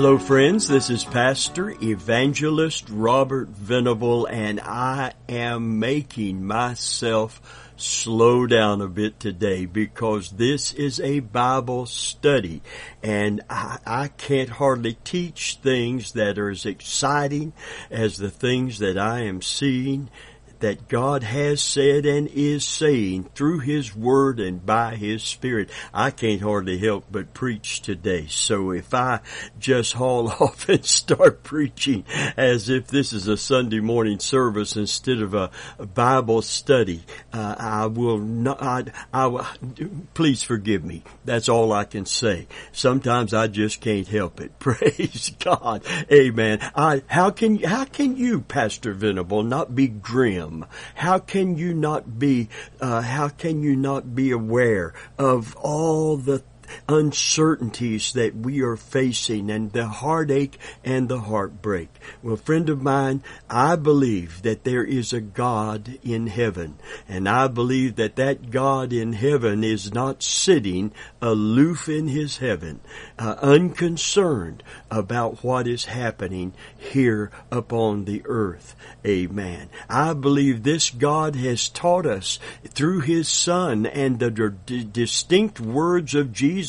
Hello, friends. This is Pastor Evangelist Robert Venable, and I am making myself slow down a bit today because this is a Bible study, and I, I can't hardly teach things that are as exciting as the things that I am seeing that God has said and is saying through His Word and by His Spirit. I can't hardly help but preach today. So if I just haul off and start preaching as if this is a Sunday morning service instead of a, Bible study, uh, I will not, I, I, please forgive me. That's all I can say. Sometimes I just can't help it. Praise God. Amen. I, how can, how can you, Pastor Venable, not be grim? How can you not be, uh, how can you not be aware of all the uncertainties that we are facing and the heartache and the heartbreak. Well, friend of mine, I believe that there is a God in heaven and I believe that that God in heaven is not sitting aloof in his heaven, uh, unconcerned about what is happening here upon the earth. Amen. I believe this God has taught us through his son and the d- distinct words of Jesus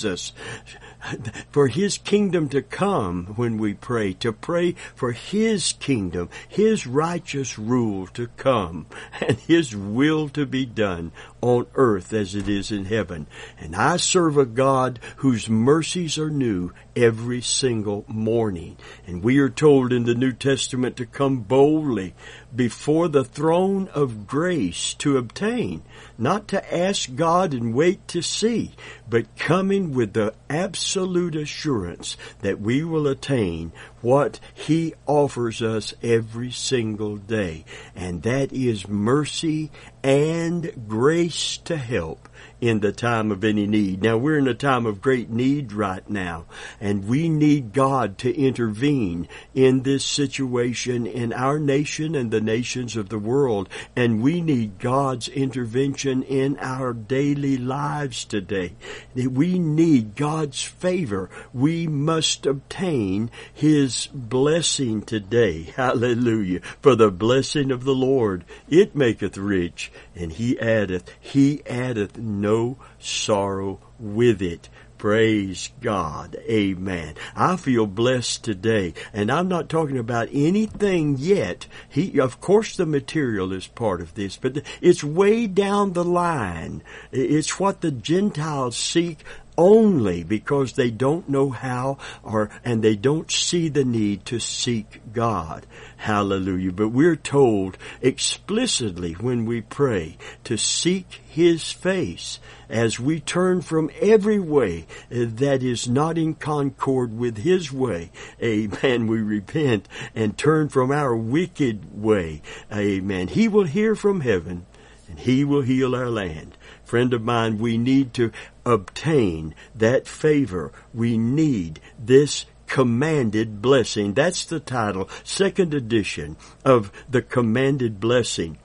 for His kingdom to come when we pray, to pray for His kingdom, His righteous rule to come, and His will to be done on earth as it is in heaven. And I serve a God whose mercies are new every single morning. And we are told in the New Testament to come boldly before the throne of grace to obtain, not to ask God and wait to see, but coming with the absolute assurance that we will attain what He offers us every single day. And that is mercy and grace to help in the time of any need. Now we're in a time of great need right now, and we need God to intervene in this situation in our nation and the nations of the world, and we need God's intervention in our daily lives today. We need God's favor. We must obtain His blessing today. Hallelujah. For the blessing of the Lord, it maketh rich, and He addeth, He addeth no no sorrow with it. Praise God. Amen. I feel blessed today. And I'm not talking about anything yet. He, of course the material is part of this, but it's way down the line. It's what the Gentiles seek only because they don't know how or and they don't see the need to seek God. Hallelujah. But we're told explicitly when we pray to seek His face as we turn from every way that is not in concord with His way. Amen. We repent and turn from our wicked way. Amen. He will hear from heaven and He will heal our land friend of mine, we need to obtain that favor. We need this commanded blessing. That's the title, second edition of the commanded blessing.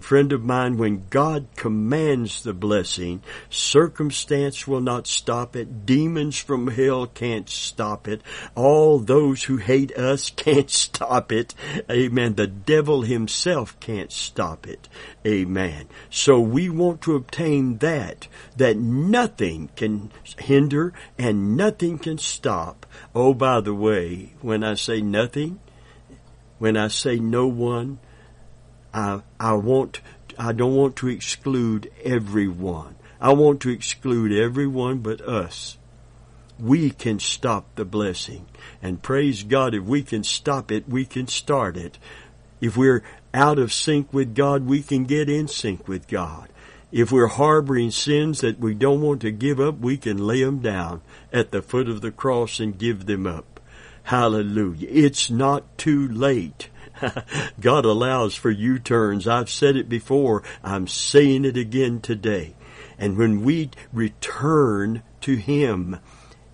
Friend of mine, when God commands the blessing, circumstance will not stop it. Demons from hell can't stop it. All those who hate us can't stop it. Amen. The devil himself can't stop it. Amen. So we want to obtain that, that nothing can hinder and nothing can stop. Oh, by the way, when I say nothing, when I say no one, I, I want, I don't want to exclude everyone. I want to exclude everyone but us. We can stop the blessing. And praise God, if we can stop it, we can start it. If we're out of sync with God, we can get in sync with God. If we're harboring sins that we don't want to give up, we can lay them down at the foot of the cross and give them up. Hallelujah. It's not too late. God allows for U-turns. I've said it before. I'm saying it again today. And when we return to Him,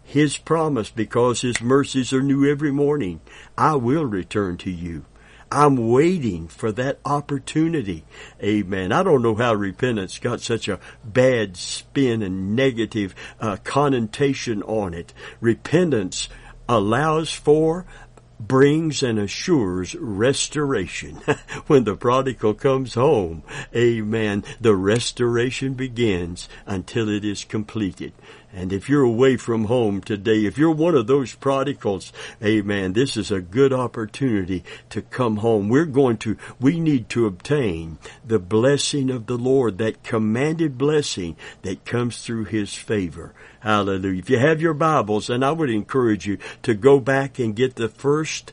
His promise, because His mercies are new every morning, I will return to you. I'm waiting for that opportunity. Amen. I don't know how repentance got such a bad spin and negative uh, connotation on it. Repentance allows for brings and assures restoration. when the prodigal comes home, amen, the restoration begins until it is completed. And if you're away from home today, if you're one of those prodigals, amen, this is a good opportunity to come home. We're going to, we need to obtain the blessing of the Lord, that commanded blessing that comes through His favor. Hallelujah. If you have your Bibles, and I would encourage you to go back and get the first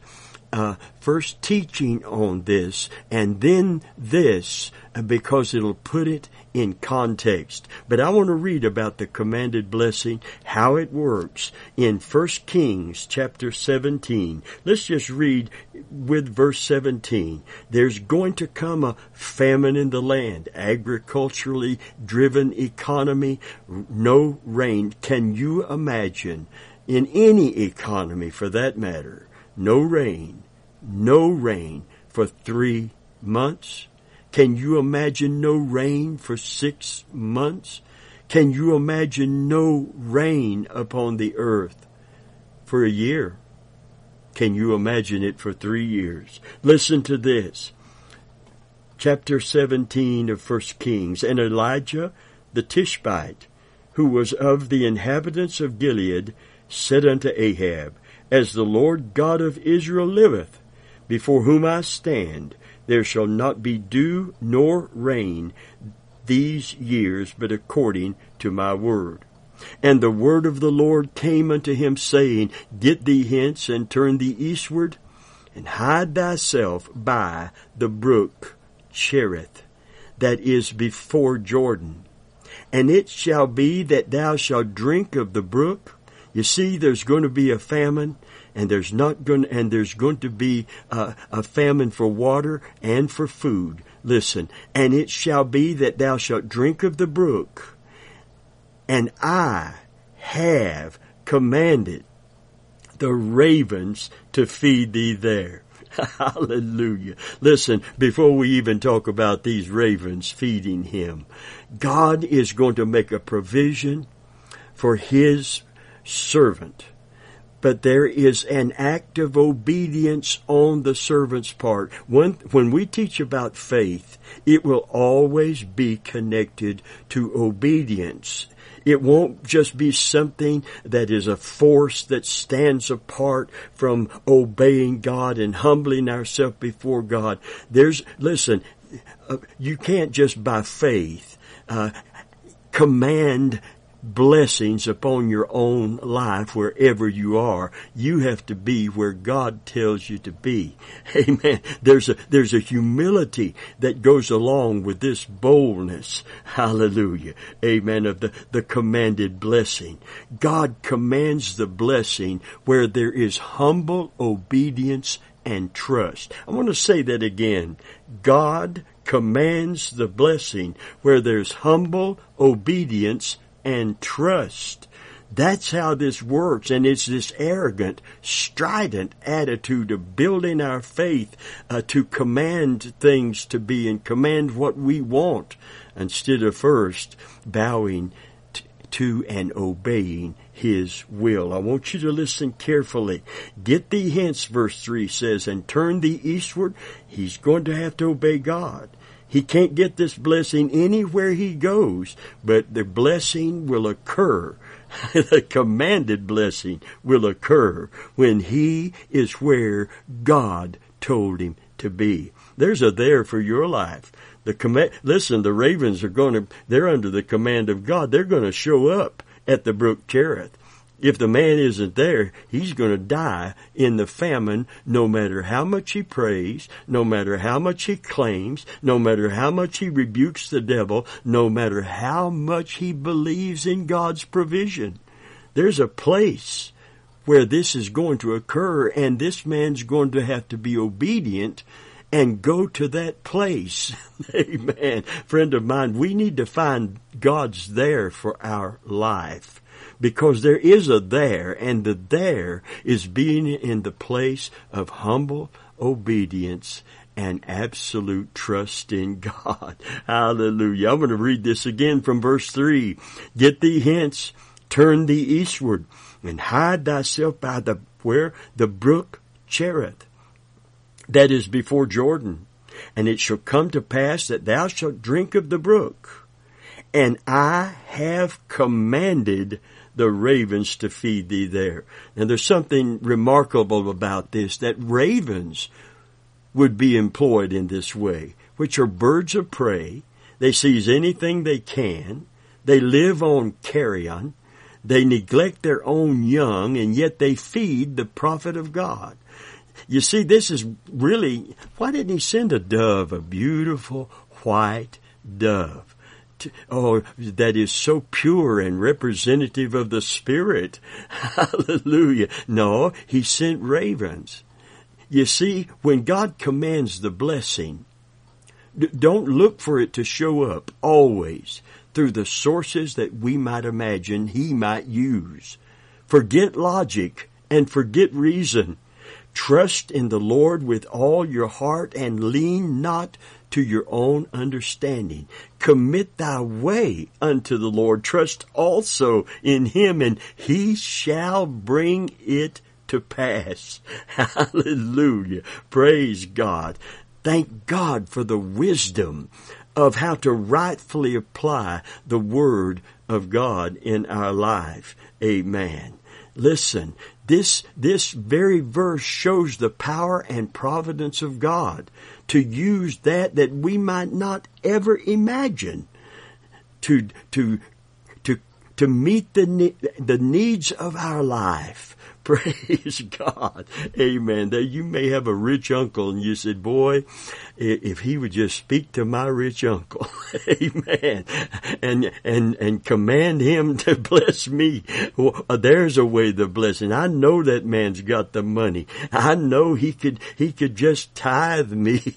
uh, first teaching on this and then this because it'll put it in context. But I want to read about the commanded blessing, how it works in 1 Kings chapter 17. Let's just read with verse 17. There's going to come a famine in the land, agriculturally driven economy, no rain. Can you imagine in any economy for that matter, no rain, no rain for three months? Can you imagine no rain for six months? Can you imagine no rain upon the earth for a year? Can you imagine it for three years? Listen to this. Chapter 17 of 1 Kings. And Elijah the Tishbite, who was of the inhabitants of Gilead, said unto Ahab, As the Lord God of Israel liveth, before whom I stand, there shall not be dew nor rain these years, but according to my word. And the word of the Lord came unto him, saying, Get thee hence, and turn thee eastward, and hide thyself by the brook Cherith, that is before Jordan. And it shall be that thou shalt drink of the brook. You see, there's going to be a famine, and there's not going and there's going to be a, a famine for water and for food. Listen, and it shall be that thou shalt drink of the brook, and I have commanded the ravens to feed thee there. Hallelujah. Listen, before we even talk about these ravens feeding him, God is going to make a provision for his servant but there is an act of obedience on the servant's part. When, when we teach about faith, it will always be connected to obedience. It won't just be something that is a force that stands apart from obeying God and humbling ourselves before God. There's, listen, uh, you can't just by faith uh, command blessings upon your own life wherever you are. You have to be where God tells you to be. Amen. There's a, there's a humility that goes along with this boldness. Hallelujah. Amen. Of the, the commanded blessing. God commands the blessing where there is humble obedience and trust. I want to say that again. God commands the blessing where there's humble obedience and trust. That's how this works. And it's this arrogant, strident attitude of building our faith uh, to command things to be and command what we want instead of first bowing t- to and obeying his will. I want you to listen carefully. Get thee hence, verse 3 says, and turn thee eastward. He's going to have to obey God. He can't get this blessing anywhere he goes, but the blessing will occur. the commanded blessing will occur when he is where God told him to be. There's a there for your life. The command, listen, the ravens are going to, they're under the command of God. They're going to show up at the brook Cherith. If the man isn't there, he's going to die in the famine no matter how much he prays, no matter how much he claims, no matter how much he rebukes the devil, no matter how much he believes in God's provision. There's a place where this is going to occur and this man's going to have to be obedient and go to that place. Amen. Friend of mine, we need to find God's there for our life because there is a there, and the there is being in the place of humble obedience and absolute trust in God. Hallelujah. I'm going to read this again from verse 3. Get thee hence, turn thee eastward, and hide thyself by the where? The brook Cherith, that is before Jordan. And it shall come to pass that thou shalt drink of the brook. And I have commanded the ravens to feed thee there. And there's something remarkable about this, that ravens would be employed in this way, which are birds of prey. They seize anything they can. They live on carrion. They neglect their own young, and yet they feed the prophet of God. You see, this is really, why didn't he send a dove, a beautiful white dove? Oh, that is so pure and representative of the Spirit. Hallelujah. No, he sent ravens. You see, when God commands the blessing, don't look for it to show up always through the sources that we might imagine he might use. Forget logic and forget reason. Trust in the Lord with all your heart and lean not to your own understanding. Commit thy way unto the Lord. Trust also in him and he shall bring it to pass. Hallelujah. Praise God. Thank God for the wisdom of how to rightfully apply the Word of God in our life. Amen. Listen, this, this very verse shows the power and providence of God to use that that we might not ever imagine to, to, to, to meet the, the needs of our life Praise God. Amen. That you may have a rich uncle and you said, boy, if he would just speak to my rich uncle, amen, and, and, and command him to bless me. Well, uh, there's a way to blessing. I know that man's got the money. I know he could, he could just tithe me.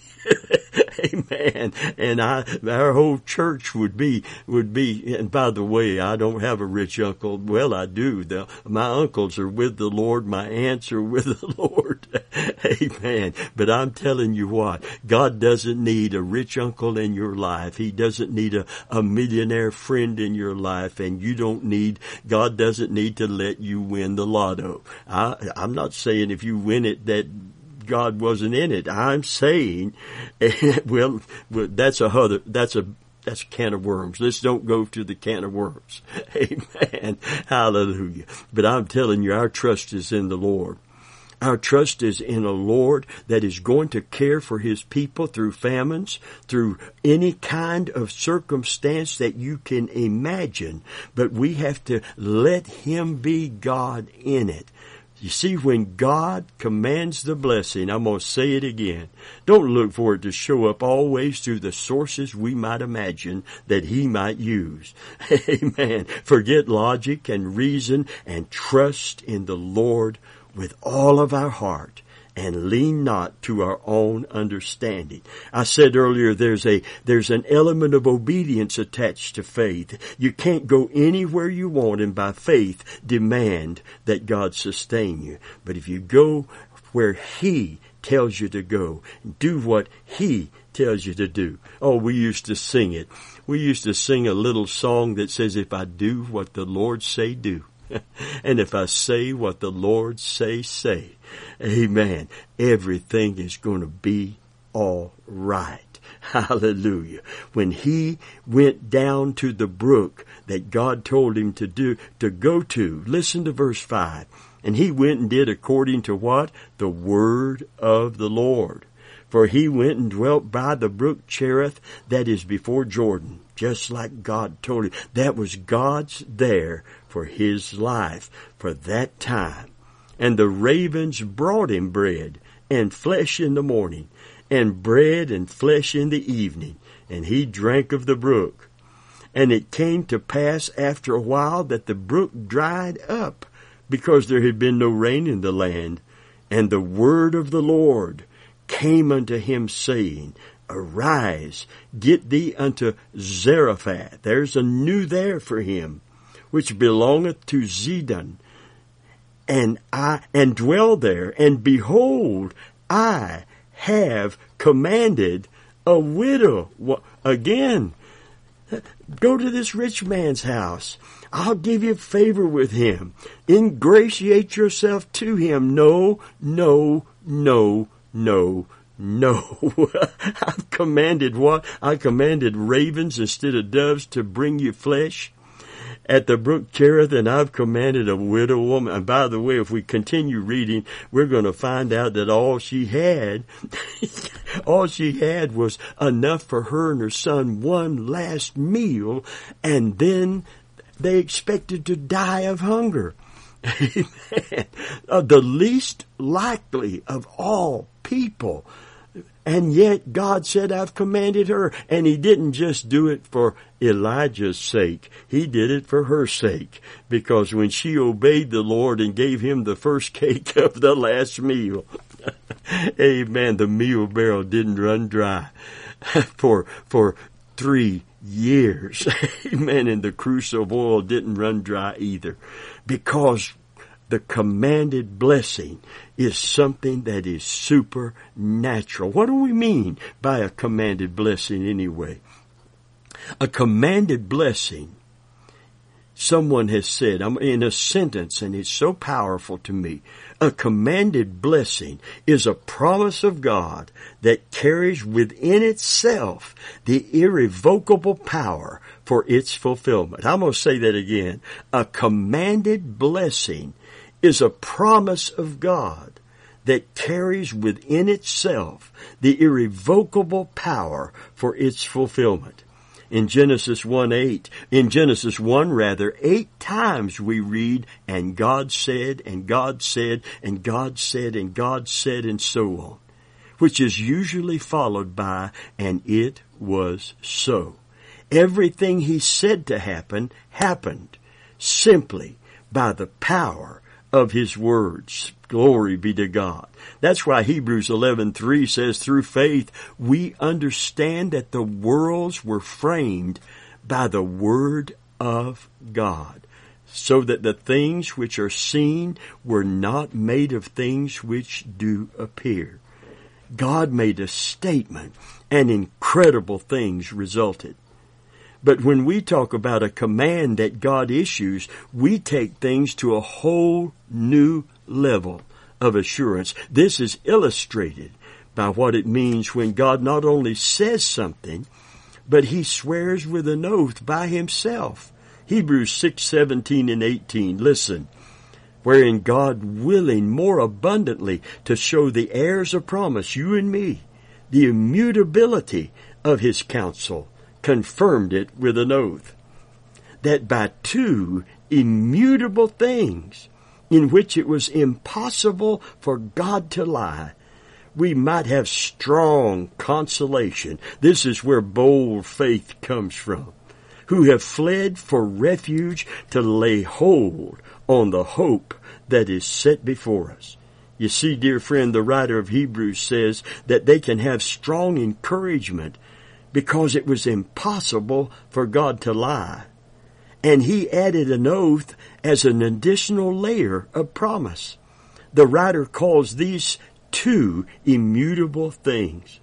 Amen. And I, our whole church would be, would be, and by the way, I don't have a rich uncle. Well, I do. The, my uncles are with the Lord. My aunts are with the Lord. Amen. But I'm telling you what, God doesn't need a rich uncle in your life. He doesn't need a, a millionaire friend in your life. And you don't need, God doesn't need to let you win the lotto. I, I'm not saying if you win it that God wasn't in it. I'm saying, well, that's a other, that's a, that's a can of worms. Let's don't go to the can of worms. Amen. Hallelujah. But I'm telling you, our trust is in the Lord. Our trust is in a Lord that is going to care for His people through famines, through any kind of circumstance that you can imagine. But we have to let Him be God in it. You see, when God commands the blessing, I'm going to say it again. Don't look for it to show up always through the sources we might imagine that He might use. Amen. Forget logic and reason and trust in the Lord with all of our heart and lean not to our own understanding. I said earlier there's a, there's an element of obedience attached to faith. You can't go anywhere you want and by faith demand that God sustain you. But if you go where He tells you to go, do what He tells you to do. Oh, we used to sing it. We used to sing a little song that says, if I do what the Lord say do. and if I say what the Lord say, say, amen, everything is going to be all right. Hallelujah. When he went down to the brook that God told him to do, to go to, listen to verse 5. And he went and did according to what? The word of the Lord. For he went and dwelt by the brook Cherith that is before Jordan, just like God told him. That was God's there for his life for that time. And the ravens brought him bread and flesh in the morning, and bread and flesh in the evening, and he drank of the brook. And it came to pass after a while that the brook dried up, because there had been no rain in the land. And the word of the Lord came unto him, saying, Arise, get thee unto Zarephath. There's a new there for him which belongeth to Zidon, and I and dwell there, and behold, I have commanded a widow again. Go to this rich man's house. I'll give you favor with him. Ingratiate yourself to him. No, no, no, no, no. I've commanded what? I commanded ravens instead of doves to bring you flesh at the brook Cherith, and I've commanded a widow woman. And by the way, if we continue reading, we're going to find out that all she had, all she had was enough for her and her son one last meal, and then they expected to die of hunger. Amen. Uh, the least likely of all people and yet God said, I've commanded her. And he didn't just do it for Elijah's sake. He did it for her sake. Because when she obeyed the Lord and gave him the first cake of the last meal, amen, the meal barrel didn't run dry for, for three years. amen. And the of oil didn't run dry either. Because the commanded blessing is something that is supernatural. What do we mean by a commanded blessing anyway? A commanded blessing, someone has said, I'm in a sentence and it's so powerful to me. A commanded blessing is a promise of God that carries within itself the irrevocable power for its fulfillment. I'm going to say that again. A commanded blessing is a promise of God that carries within itself the irrevocable power for its fulfillment. In Genesis 1 8, in Genesis 1 rather, eight times we read, and God said, and God said, and God said, and God said, and so on, which is usually followed by, and it was so. Everything he said to happen happened simply by the power of his words. Glory be to God. That's why Hebrews 11:3 says through faith we understand that the worlds were framed by the word of God so that the things which are seen were not made of things which do appear. God made a statement and incredible things resulted. But when we talk about a command that God issues, we take things to a whole new level of assurance. This is illustrated by what it means when God not only says something, but he swears with an oath by himself. Hebrews 6, 17 and 18. Listen. Wherein God willing more abundantly to show the heirs of promise, you and me, the immutability of his counsel, confirmed it with an oath. That by two immutable things, in which it was impossible for God to lie, we might have strong consolation. This is where bold faith comes from. Who have fled for refuge to lay hold on the hope that is set before us. You see, dear friend, the writer of Hebrews says that they can have strong encouragement because it was impossible for God to lie. And he added an oath as an additional layer of promise. The writer calls these two immutable things.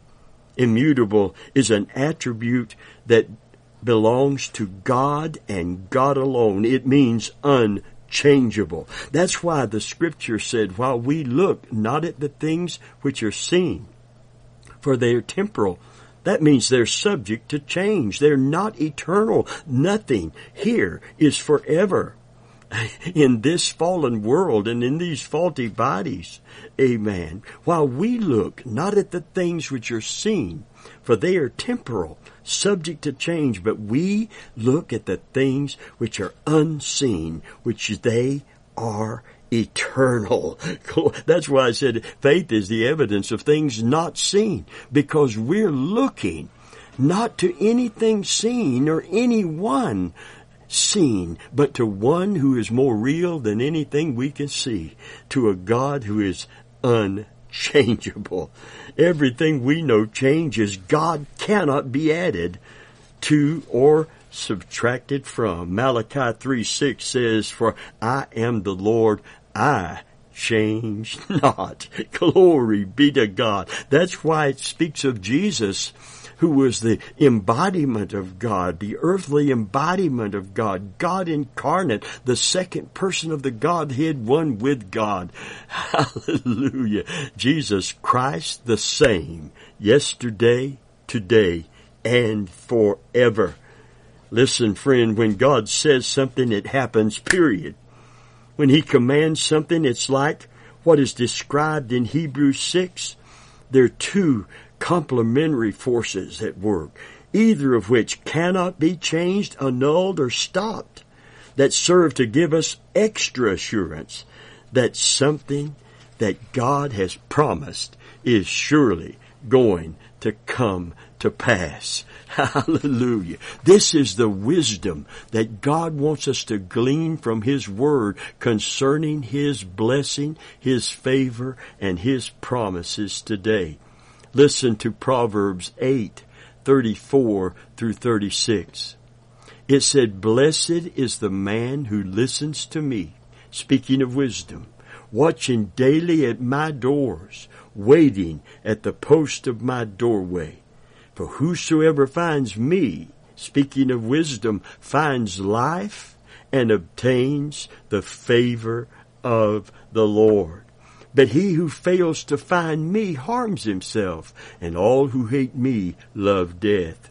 Immutable is an attribute that belongs to God and God alone. It means unchangeable. That's why the scripture said, while we look not at the things which are seen, for they are temporal, that means they're subject to change. They're not eternal. Nothing here is forever. In this fallen world and in these faulty bodies. Amen. While we look not at the things which are seen, for they are temporal, subject to change, but we look at the things which are unseen, which they are eternal. That's why I said faith is the evidence of things not seen because we're looking not to anything seen or anyone seen, but to one who is more real than anything we can see, to a God who is unchangeable. Everything we know changes. God cannot be added to or subtracted from. Malachi 3 6 says, For I am the Lord, I change not. Glory be to God. That's why it speaks of Jesus who was the embodiment of God, the earthly embodiment of God, God incarnate, the second person of the Godhead, one with God. Hallelujah. Jesus Christ the same, yesterday, today, and forever. Listen, friend, when God says something, it happens, period. When He commands something, it's like what is described in Hebrews 6. There are two complementary forces at work, either of which cannot be changed, annulled, or stopped, that serve to give us extra assurance that something that God has promised is surely going to come to pass. Hallelujah. This is the wisdom that God wants us to glean from His Word concerning His blessing, His favor, and His promises today. Listen to Proverbs 8, 34 through 36. It said, Blessed is the man who listens to me, speaking of wisdom, watching daily at my doors, waiting at the post of my doorway. For whosoever finds me, speaking of wisdom, finds life and obtains the favor of the Lord. But he who fails to find me harms himself, and all who hate me love death.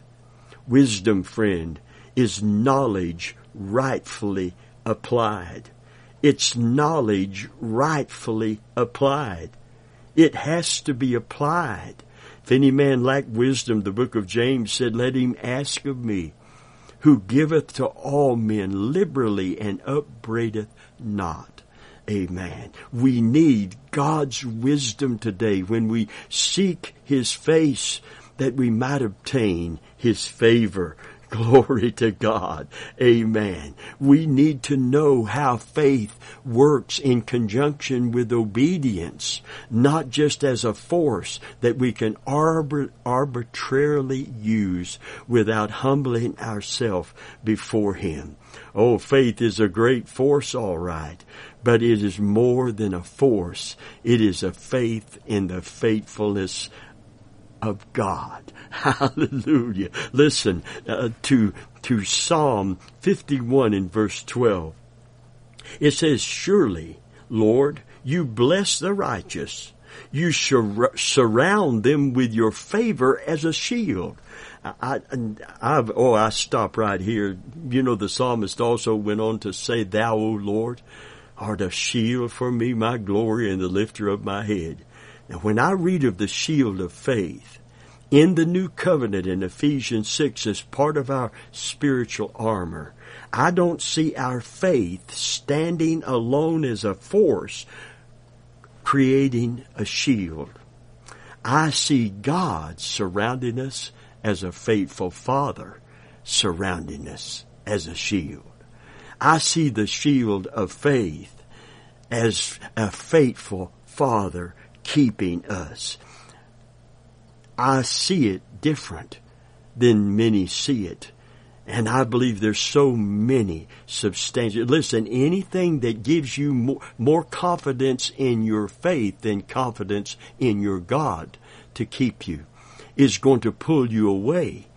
Wisdom, friend, is knowledge rightfully applied. It's knowledge rightfully applied. It has to be applied. If any man lack wisdom, the book of James said, let him ask of me, who giveth to all men liberally and upbraideth not. Amen. We need God's wisdom today when we seek His face that we might obtain His favor. Glory to God. Amen. We need to know how faith works in conjunction with obedience, not just as a force that we can arbitrarily use without humbling ourselves before Him. Oh, faith is a great force, all right, but it is more than a force. It is a faith in the faithfulness of God. Hallelujah. Listen uh, to, to Psalm 51 in verse 12. It says, Surely, Lord, you bless the righteous. You sur- surround them with your favor as a shield. I, I've, oh, I stop right here. You know, the psalmist also went on to say, Thou, O Lord, art a shield for me, my glory, and the lifter of my head. Now, when I read of the shield of faith in the new covenant in Ephesians 6 as part of our spiritual armor, I don't see our faith standing alone as a force creating a shield. I see God surrounding us as a faithful father, surrounding us as a shield. I see the shield of faith as a faithful father keeping us. I see it different than many see it. And I believe there's so many substantial. Listen, anything that gives you more, more confidence in your faith than confidence in your God to keep you is going to pull you away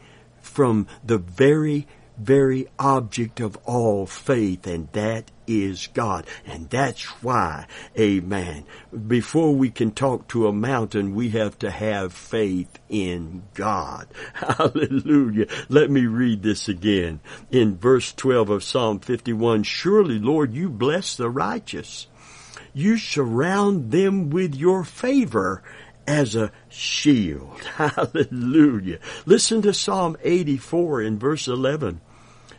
from the very very object of all faith, and that is God. And that's why, amen, before we can talk to a mountain, we have to have faith in God. Hallelujah. Let me read this again. In verse 12 of Psalm 51, Surely, Lord, you bless the righteous. You surround them with your favor as a shield. Hallelujah. Listen to Psalm 84 in verse 11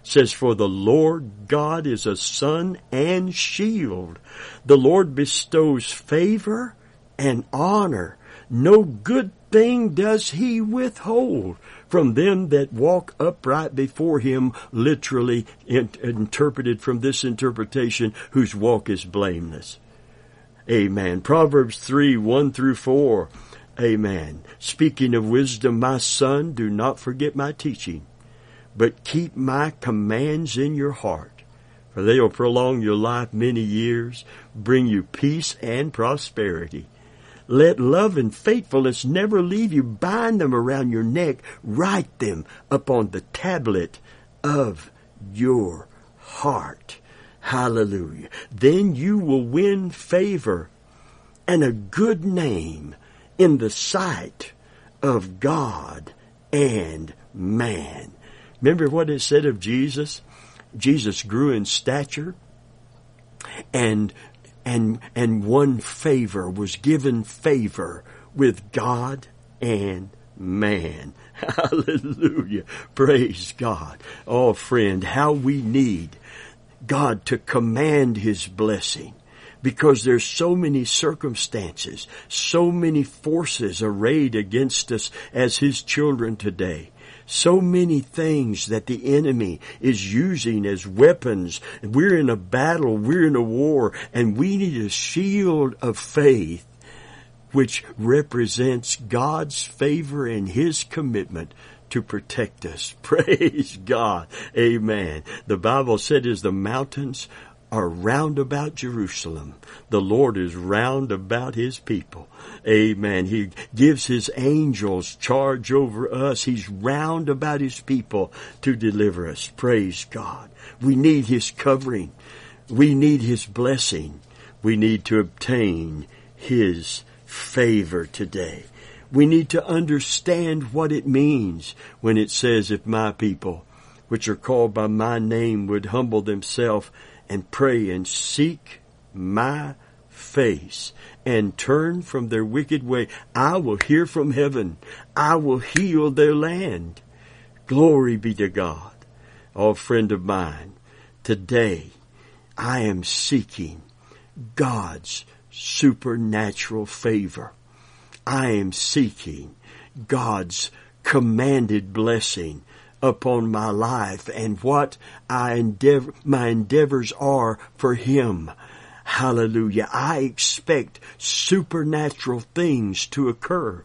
says, For the Lord God is a sun and shield. The Lord bestows favor and honor. No good thing does he withhold from them that walk upright before him, literally in, interpreted from this interpretation, whose walk is blameless. Amen. Proverbs 3, 1 through 4. Amen. Speaking of wisdom, my son, do not forget my teaching but keep my commands in your heart, for they will prolong your life many years, bring you peace and prosperity. Let love and faithfulness never leave you. Bind them around your neck. Write them upon the tablet of your heart. Hallelujah. Then you will win favor and a good name in the sight of God and man. Remember what it said of Jesus? Jesus grew in stature and and and won favor, was given favor with God and man. Hallelujah. Praise God. Oh friend, how we need God to command His blessing because there's so many circumstances, so many forces arrayed against us as His children today. So many things that the enemy is using as weapons. We're in a battle, we're in a war, and we need a shield of faith which represents God's favor and His commitment to protect us. Praise God. Amen. The Bible said as the mountains are round about Jerusalem. The Lord is round about His people. Amen. He gives His angels charge over us. He's round about His people to deliver us. Praise God. We need His covering. We need His blessing. We need to obtain His favor today. We need to understand what it means when it says, if my people, which are called by my name, would humble themselves and pray and seek my face and turn from their wicked way, I will hear from heaven. I will heal their land. Glory be to God. Oh, friend of mine, today I am seeking God's supernatural favor. I am seeking God's commanded blessing upon my life and what I endeavor, my endeavors are for Him. Hallelujah. I expect supernatural things to occur.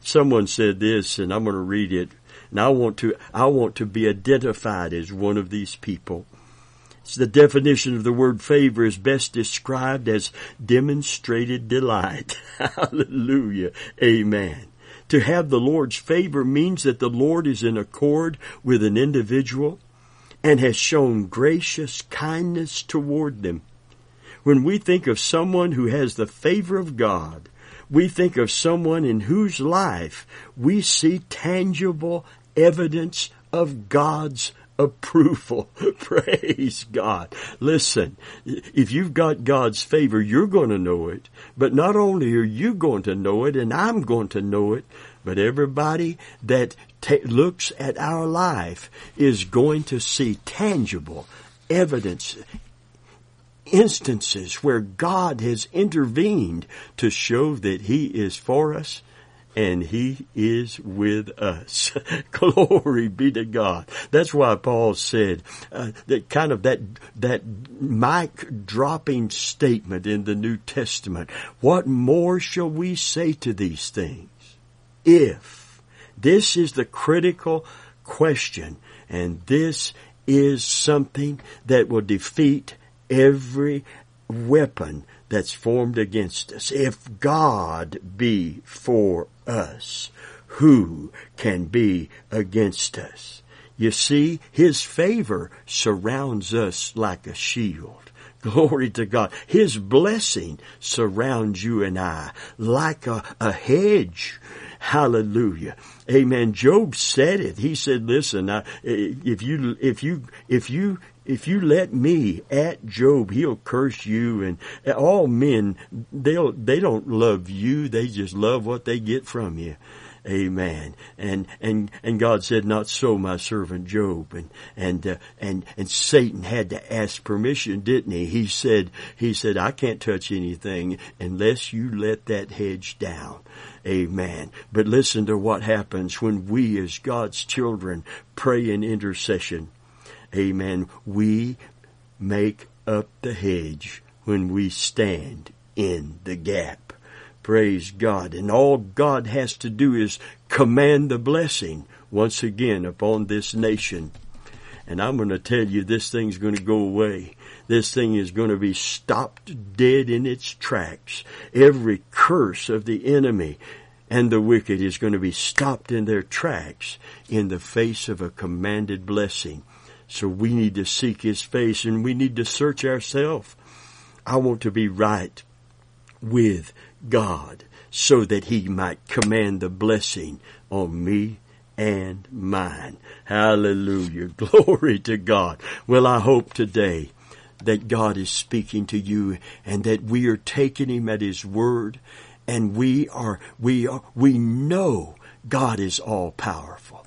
Someone said this and I'm going to read it and I want to, I want to be identified as one of these people. The definition of the word favor is best described as demonstrated delight. Hallelujah. Amen. To have the Lord's favor means that the Lord is in accord with an individual and has shown gracious kindness toward them. When we think of someone who has the favor of God, we think of someone in whose life we see tangible evidence of God's approval. Praise God. Listen, if you've got God's favor, you're going to know it. But not only are you going to know it, and I'm going to know it, but everybody that looks at our life is going to see tangible evidence, instances where God has intervened to show that He is for us and he is with us. Glory be to God. That's why Paul said uh, that kind of that that mic dropping statement in the New Testament. What more shall we say to these things? If this is the critical question, and this is something that will defeat every weapon that's formed against us. If God be for us, who can be against us? You see, His favor surrounds us like a shield. Glory to God. His blessing surrounds you and I like a, a hedge. Hallelujah. Amen. Job said it. He said, listen, I, if you, if you, if you if you let me at Job, he'll curse you and all men, they'll, they don't love you. They just love what they get from you. Amen. And and and God said, "Not so, my servant Job." And and uh, and and Satan had to ask permission, didn't he? He said, "He said I can't touch anything unless you let that hedge down." Amen. But listen to what happens when we, as God's children, pray in intercession. Amen. We make up the hedge when we stand in the gap. Praise God. And all God has to do is command the blessing once again upon this nation. And I'm going to tell you this thing's going to go away. This thing is going to be stopped dead in its tracks. Every curse of the enemy and the wicked is going to be stopped in their tracks in the face of a commanded blessing. So we need to seek His face and we need to search ourselves. I want to be right with God so that He might command the blessing on me and mine. Hallelujah. Glory to God. Well, I hope today that God is speaking to you and that we are taking Him at His word and we are, we are, we know God is all powerful.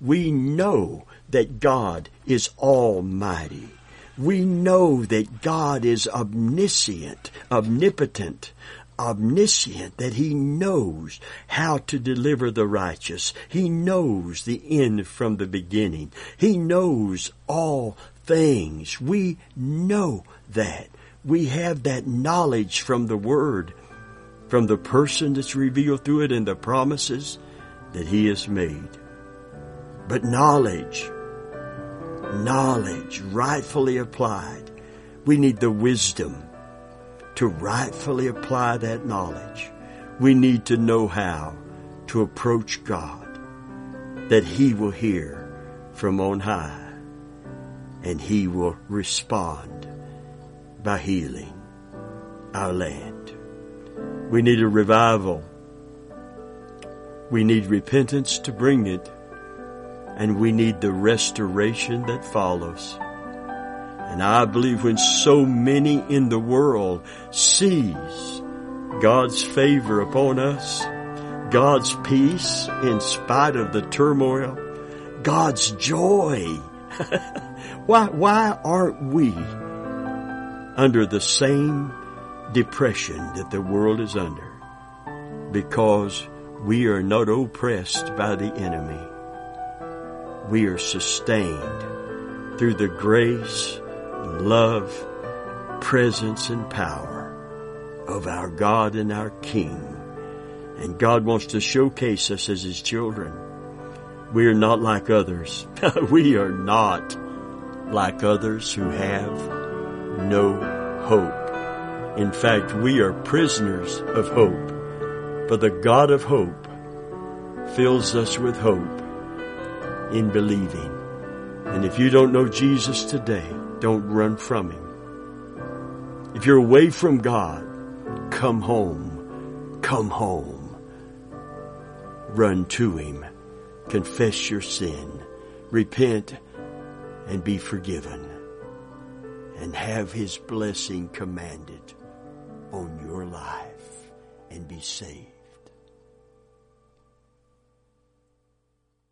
We know that God is almighty. We know that God is omniscient, omnipotent, omniscient, that He knows how to deliver the righteous. He knows the end from the beginning. He knows all things. We know that. We have that knowledge from the Word, from the person that's revealed through it and the promises that He has made. But knowledge, knowledge rightfully applied, we need the wisdom to rightfully apply that knowledge. We need to know how to approach God, that He will hear from on high and He will respond by healing our land. We need a revival. We need repentance to bring it and we need the restoration that follows. And I believe when so many in the world sees God's favor upon us, God's peace in spite of the turmoil, God's joy. why, why aren't we under the same depression that the world is under? Because we are not oppressed by the enemy we are sustained through the grace, love, presence, and power of our God and our King. And God wants to showcase us as His children. We are not like others. we are not like others who have no hope. In fact, we are prisoners of hope. For the God of hope fills us with hope in believing. And if you don't know Jesus today, don't run from Him. If you're away from God, come home. Come home. Run to Him. Confess your sin. Repent and be forgiven. And have His blessing commanded on your life and be saved.